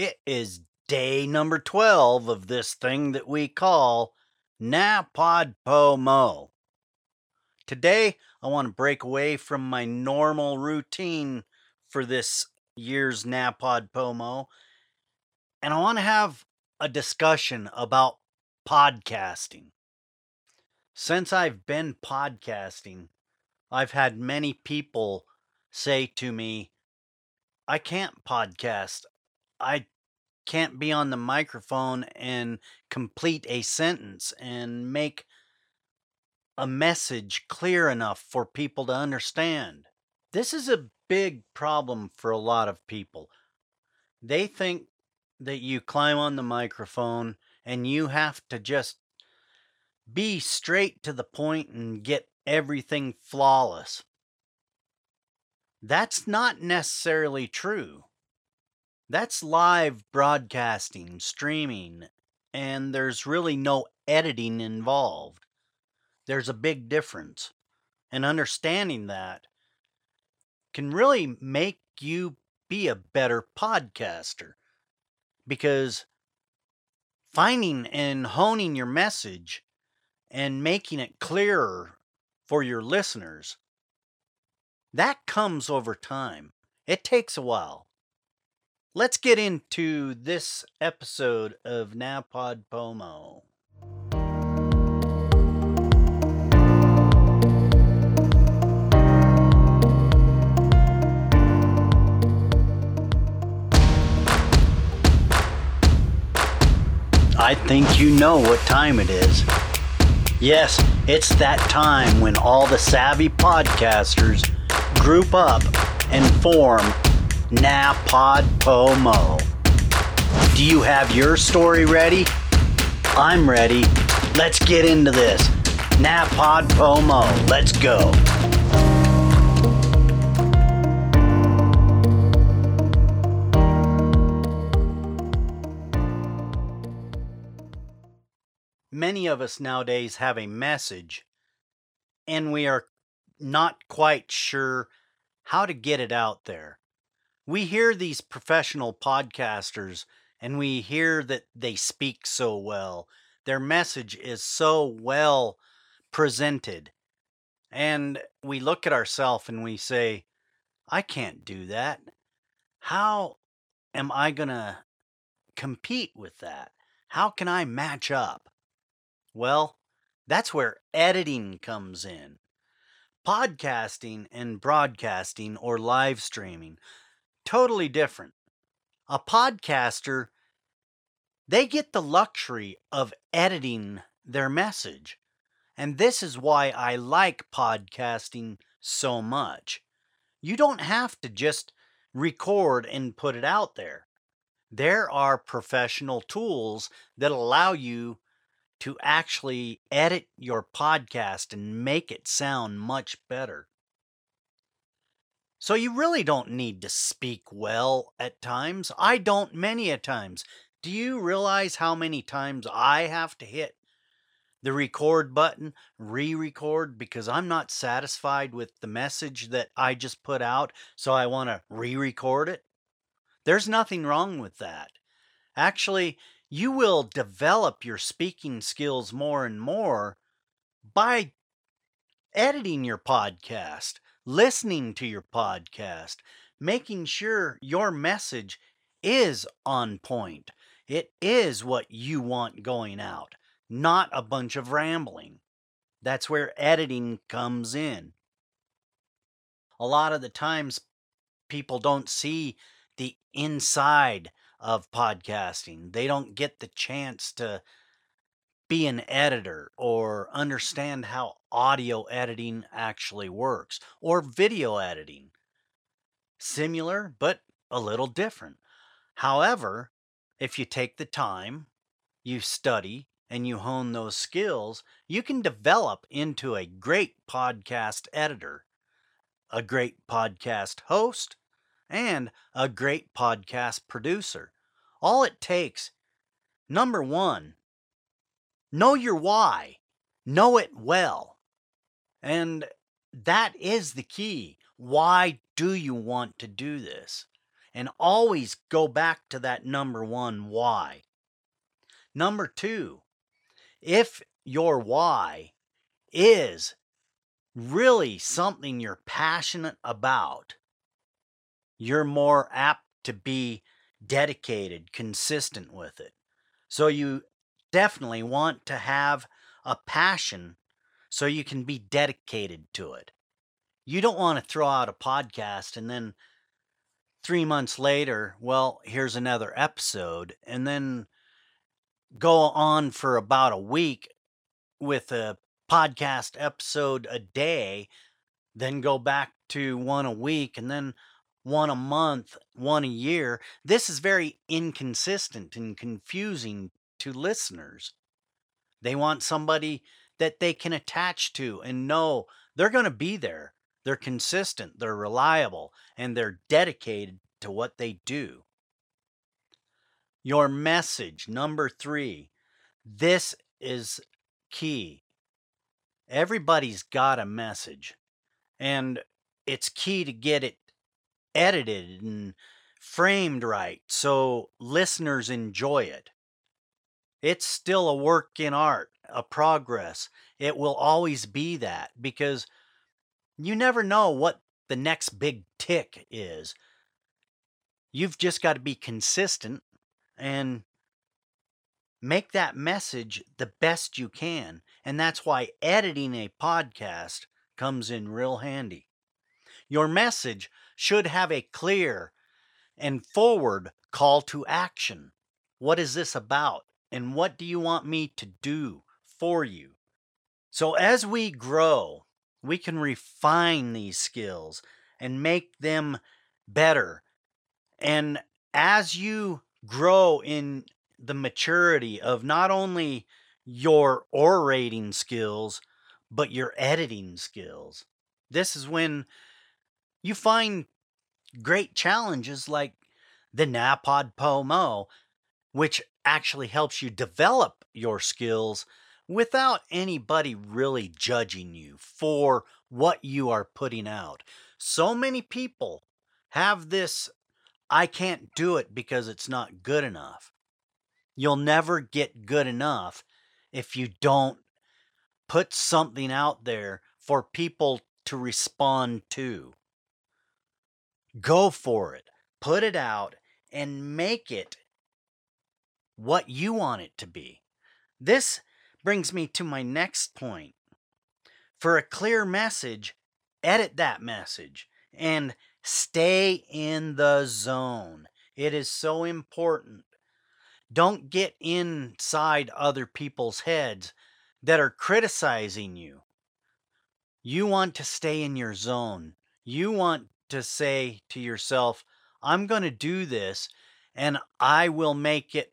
It is day number 12 of this thing that we call NaPodPoMo. Today, I want to break away from my normal routine for this year's NaPodPoMo, and I want to have a discussion about podcasting. Since I've been podcasting, I've had many people say to me, I can't podcast. I can't be on the microphone and complete a sentence and make a message clear enough for people to understand. This is a big problem for a lot of people. They think that you climb on the microphone and you have to just be straight to the point and get everything flawless. That's not necessarily true. That's live broadcasting, streaming, and there's really no editing involved. There's a big difference. And understanding that can really make you be a better podcaster because finding and honing your message and making it clearer for your listeners that comes over time. It takes a while. Let's get into this episode of NaPodPoMo. I think you know what time it is. Yes, it's that time when all the savvy podcasters group up and form NaPodPoMo. Do you have your story ready? I'm ready. Let's get into this. NaPodPoMo. Let's go. Many of us nowadays have a message, and we are not quite sure how to get it out there we hear these professional podcasters and we hear that they speak so well. Their message is so well presented. And we look at ourselves and we say, I can't do that. How am I going to compete with that? How can I match up? Well, that's where editing comes in. Podcasting and broadcasting or live streaming totally different. A podcaster, they get the luxury of editing their message. And this is why I like podcasting so much. You don't have to just record and put it out there. There are professional tools that allow you to actually edit your podcast and make it sound much better. So you really don't need to speak well at times. I don't many a times. Do you realize how many times I have to hit the record button, re record, because I'm not satisfied with the message that I just put out, so I want to re record it? There's nothing wrong with that. Actually, you will develop your speaking skills more and more by editing your podcast listening to your podcast, making sure your message is on point. It is what you want going out, not a bunch of rambling. That's where editing comes in. A lot of the times, people don't see the inside of podcasting. They don't get the chance to be an editor or mm-hmm. understand how audio editing actually works or video editing. Similar, but a little different. However, if you take the time, you study, and you hone those skills, you can develop into a great podcast editor, a great podcast host, and a great podcast producer. All it takes, number one, Know your why. Know it well. And that is the key. Why do you want to do this? and always go back to that number one why. Number two, if your why is really something you're passionate about, you're more apt to be dedicated, consistent with it. So you definitely want to have a passion so you can be dedicated to it. You don't want to throw out a podcast and then three months later, well, here's another episode, and then go on for about a week with a podcast episode a day, then go back to one a week, and then one a month, one a year. This is very inconsistent and confusing to listeners. They want somebody that they can attach to and know they're going to be there. They're consistent, they're reliable, and they're dedicated to what they do. Your message, number three. This is key. Everybody's got a message, and it's key to get it edited and framed right so listeners enjoy it. It's still a work in art, a progress. It will always be that because you never know what the next big tick is. You've just got to be consistent and make that message the best you can. And that's why editing a podcast comes in real handy. Your message should have a clear and forward call to action. What is this about? And what do you want me to do for you? So, as we grow, we can refine these skills and make them better. And as you grow in the maturity of not only your orating skills, but your editing skills, this is when you find great challenges like the NaPodPoMo, which actually helps you develop your skills without anybody really judging you for what you are putting out. So many people have this I can't do it because it's not good enough. You'll never get good enough if you don't put something out there for people to respond to. Go for it. Put it out and make it what you want it to be. This brings me to my next point. For a clear message, edit that message and stay in the zone. It is so important. Don't get inside other people's heads that are criticizing you. You want to stay in your zone. You want to say to yourself, I'm going to do this and I will make it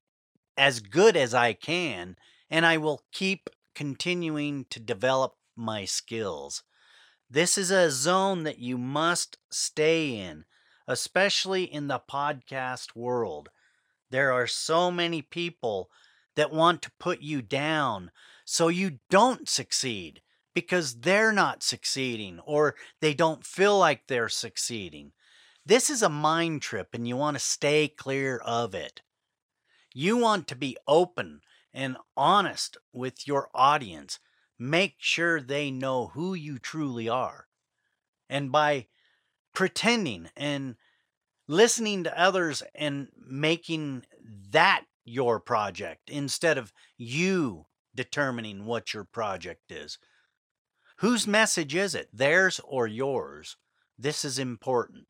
as good as I can and I will keep continuing to develop my skills. This is a zone that you must stay in, especially in the podcast world. There are so many people that want to put you down so you don't succeed because they're not succeeding or they don't feel like they're succeeding. This is a mind trip and you want to stay clear of it. You want to be open and honest with your audience. Make sure they know who you truly are. And by pretending and listening to others and making that your project instead of you determining what your project is. Whose message is it, theirs or yours? This is important.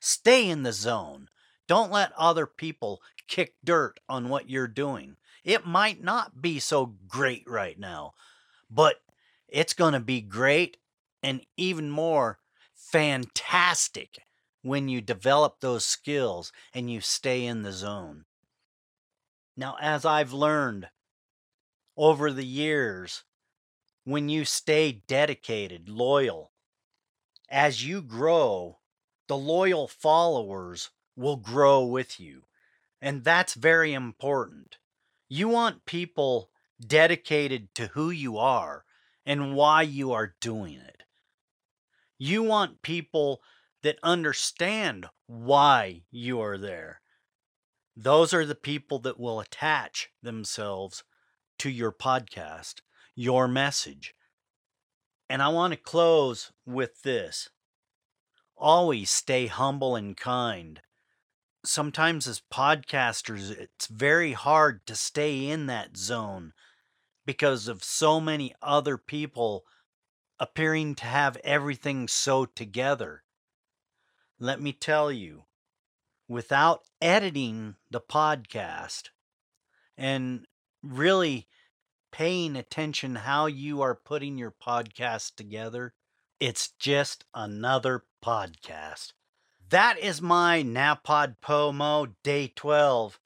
Stay in the zone. Don't let other people kick dirt on what you're doing. It might not be so great right now, but it's going to be great and even more fantastic when you develop those skills and you stay in the zone. Now, as I've learned over the years, when you stay dedicated, loyal, as you grow, the loyal followers will grow with you. And that's very important. You want people dedicated to who you are and why you are doing it. You want people that understand why you are there. Those are the people that will attach themselves to your podcast, your message. And I want to close with this always stay humble and kind. Sometimes, as podcasters, it's very hard to stay in that zone because of so many other people appearing to have everything so together. Let me tell you, without editing the podcast and really paying attention how you are putting your podcast together, it's just another podcast. That is my NaPodPoMo day 12.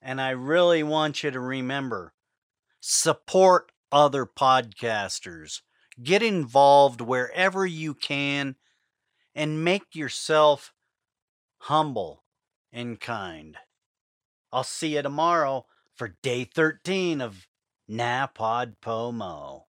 And I really want you to remember support other podcasters, get involved wherever you can, and make yourself humble and kind. I'll see you tomorrow for day 13 of NaPodPoMo.